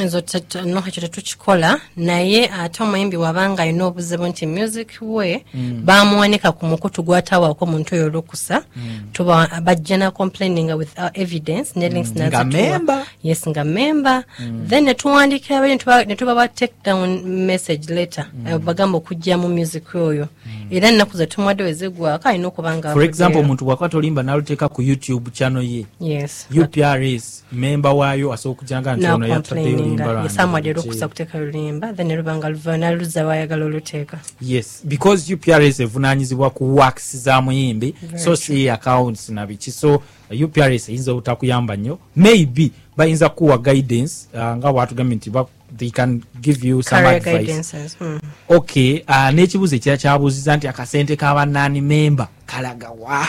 ezo te- no ekyo tetukikola naye ate omuyimbi wabanga alina obuzibu nti music we Mm. bamuwanika ku mukutu gwatawako muntu oyo olukusa. Tuba bajja na complaininga with our evidence ne links Mm. Yes nga member. Mm. then netuwandikira bali ne tubawa take down message letter Mm. eh, bagamba okugyamu music oyo. Era ennaku ze tumuwadde wezegwako alina okuba nga for example omuntu bwakwata olimba naluteeka ku youtube channel ye. Yes. Uprs memba waayo asobola okujanga nti ono yataddeyo yesamwadde Ki- olukusa kuteeka lulimba then lubanga luva naluzza wayagala oluteeka yes because uprs evunanyizibwa ku wax za muyimbi so si accounts na biki so uh, uprs eyinza obutakuyamba nnyo. Maybe bayinza kuwa guidance uh, nga bwatugambye nti they can give you some career advice. hmm. okay uh, n'ekibuuzo ekira kyabuuziza nti akasente k'abanaani memba kalaga wa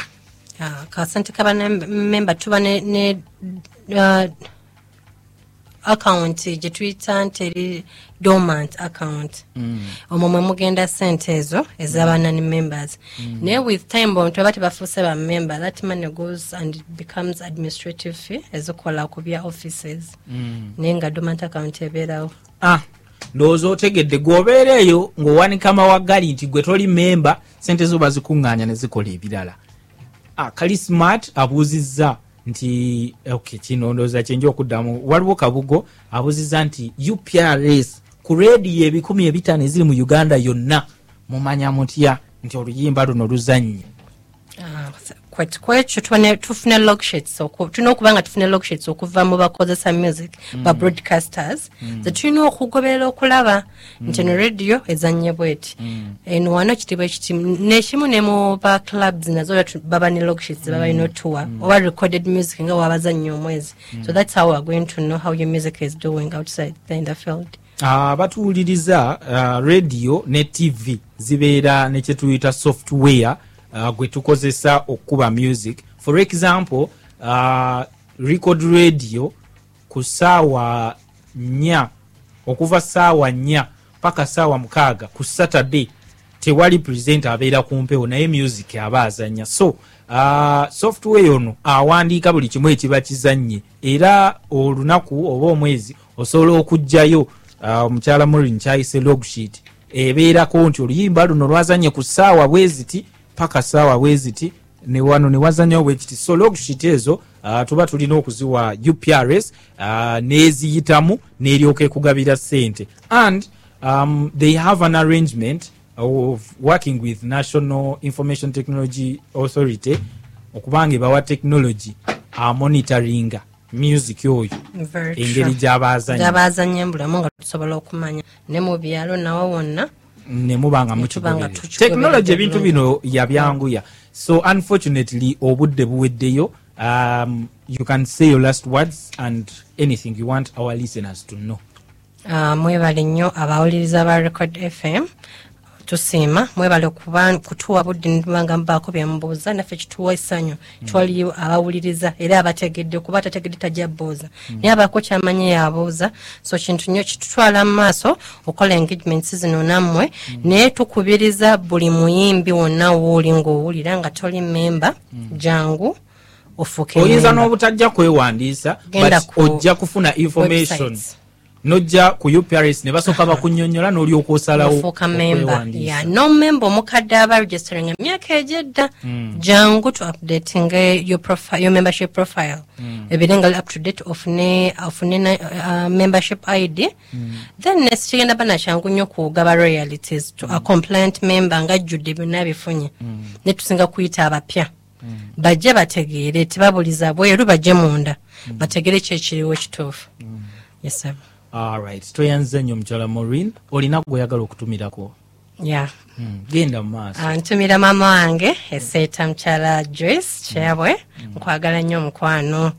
Ah, kasente kabamemba tuba ne, ne uh, account gye tuyita nti eri dormant account. Omwo mwe mugenda sente ezo ez'abanani members. Naye with time bontu aba tebafuuse bamember that money goes and becomes administrative fee ezikola ku bya offices. Naye nga dormant account ebeerawo. Ah ndowooza otegedde gweobeera eyo ng'owanika mawagali nti gwe toli memba sente zo bazikuŋŋaanya ne zikola ebirala. Ah, kali smart abuuzizza nti okay, kino ndowooza kyenja okuddamu. Waliwo kabugo abuuzizza nti uprs ku rediyo ebikumi ebitaano eziri mu uganda yonna mumanya mutya nti oluyimba luno luzannye Ah, kwekyo tufune logsheets oku- tulina okuba nga tufune logsheets okuva mu bakozesa music ba broadcasters. Ze tulina okugoberera okulaba nti eno radio ezanye bweti eno wano kitiibwa ekitimu nekimu ne mu ba clubs nazo baba ne logsheets baba balina otuwa oba recorded music nga wabazanye omwezi so that's how we're going to know how your music is doing outside there in the field abatuwuliriza uh, radio ne tv zibeera nekyetuyita software uh, gwe tukozesa okukuba music. For example uh, record radio ku saawa nnya okuva saawa nnya paka saawa mukaaga ku saturday tewali present abeera ku mpewo naye music aba azanya so uh, software ono awandiika buli kimu ekiba kizannye. Era olunaku oba omwezi osobola okugjayo uh, omukyala murin kyayise logsheet ebeerako nti oluyimba luno lwazanye ku saawa bweziti paka saawa bweziti ne wano ne wazanyawo bwekiti so logsheet ezo uh, tuba tulina okuziwa uprs uh, neziyitamu n'eryoka ekugabira sente and um, they have an arrangement of working with national information technology authority okubanga ebawa technology amonitoringa music oyo Very true. engeri gyabazanya gyabazanye mbulamu nga tusobola okumanya ne mu byalo nawo wonna nemubanga Netuba nga mukigoberera tukigoberera technology ebintu bino yabyanguya. So unfortunately obudde buweddeyo. Um, you can say your last words and anything you want our listeners to know. Ah, mwebale nnyo abawuliriza ba record fm tusiima mwebale kutuwa budde nibanga mubaako byemubuuza naffe kituwa essanyu twaliyo abawuliriza era abategedde kuba tategedde tajja buuza. Naye abaako kyamanyi yabuuza so kintu nnyo kitutwala mu maaso okola engagements zino nammwe naye tukubiriza buli muyimbi wonna wooli ng'owulira nga toli memba jangu ofuuke oyinza n'obutajja kwewandiisa ojja kufuna information. websites. Nojja ku uprs ne basooka bakunyonyola n'olyoka osalawo nomemba omukadde aba registering emyaka egyedda. Jangu to updating your, membership profile. Ebire nga up to date ofune uh, membership id then next kigenda ba nakyangu nnyo kugaba royalties to a compliant member ng'ajjudde byonna bifunye. Ne tusinga kuyita abapya. Bajje bategeere tebabuliza bweru bajje munda. Bategere kyekiriwo ekituufu yes sir. Alright tweyanziza nnyo mukyala maureen. Olina gweoyagala okutumirako? Yeah. Mm, genda mu maaso. Ah, ntumira maama wange eseeta mukyala joyce kyabwe. Nkwagala nnyo omukwano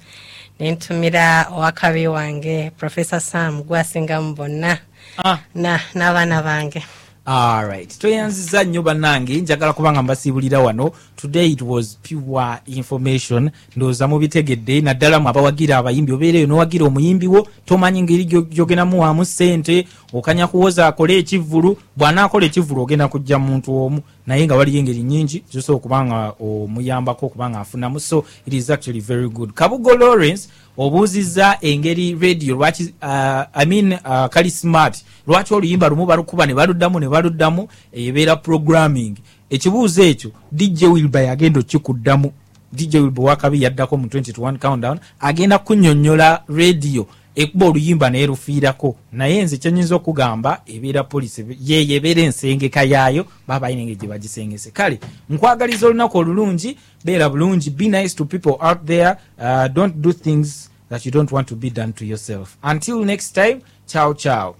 nentumira owakabi wange professor sam gwasingamu bonna. Ah. na n'abaana bange alright tweyanziza nnyo bannange njagala kubanga mbasiibulira wano. Today it was pure information. Ndowooza mubitegedde naddala mu abawagira abayimbi. Obeereyo nowagira omuyimbi wo tomanyi ngeri gyo- gyogendamuwaamu ssente okanya kuwoza akole ekivvulu. Bw'anaakola ekivvulu ogenda kujja muntu omu. Naye nga waliyo engeri nyingi zisobola okubanga omuyambako okubanga afunamu. So it is actually very good. Kabugo lawrence obuuzizza engeri radio. Lwaki uh, I mean, uh, kali smart. Lwaki oluyimba lumu balukuba ne baluddamu ne baluddamu ebeera programming? Ekibuuzo ekyo dj wilba yagenda okikuddamu. Dj wilba wakabi yaddako mu 21 countdown agenda kunyonyola radio ekuba oluyimba naye lufiirako naye nze kyenyinza okugamba ebeera polisi yeyo ebeera ensengeka yaayo baba balina engeri gye bagisengese. Kale nkwagaliza olunaku olulungi beera bulungi. Be nice to people out there uh, don't do things that you don't want to be done to yourself. Until next time chow ciao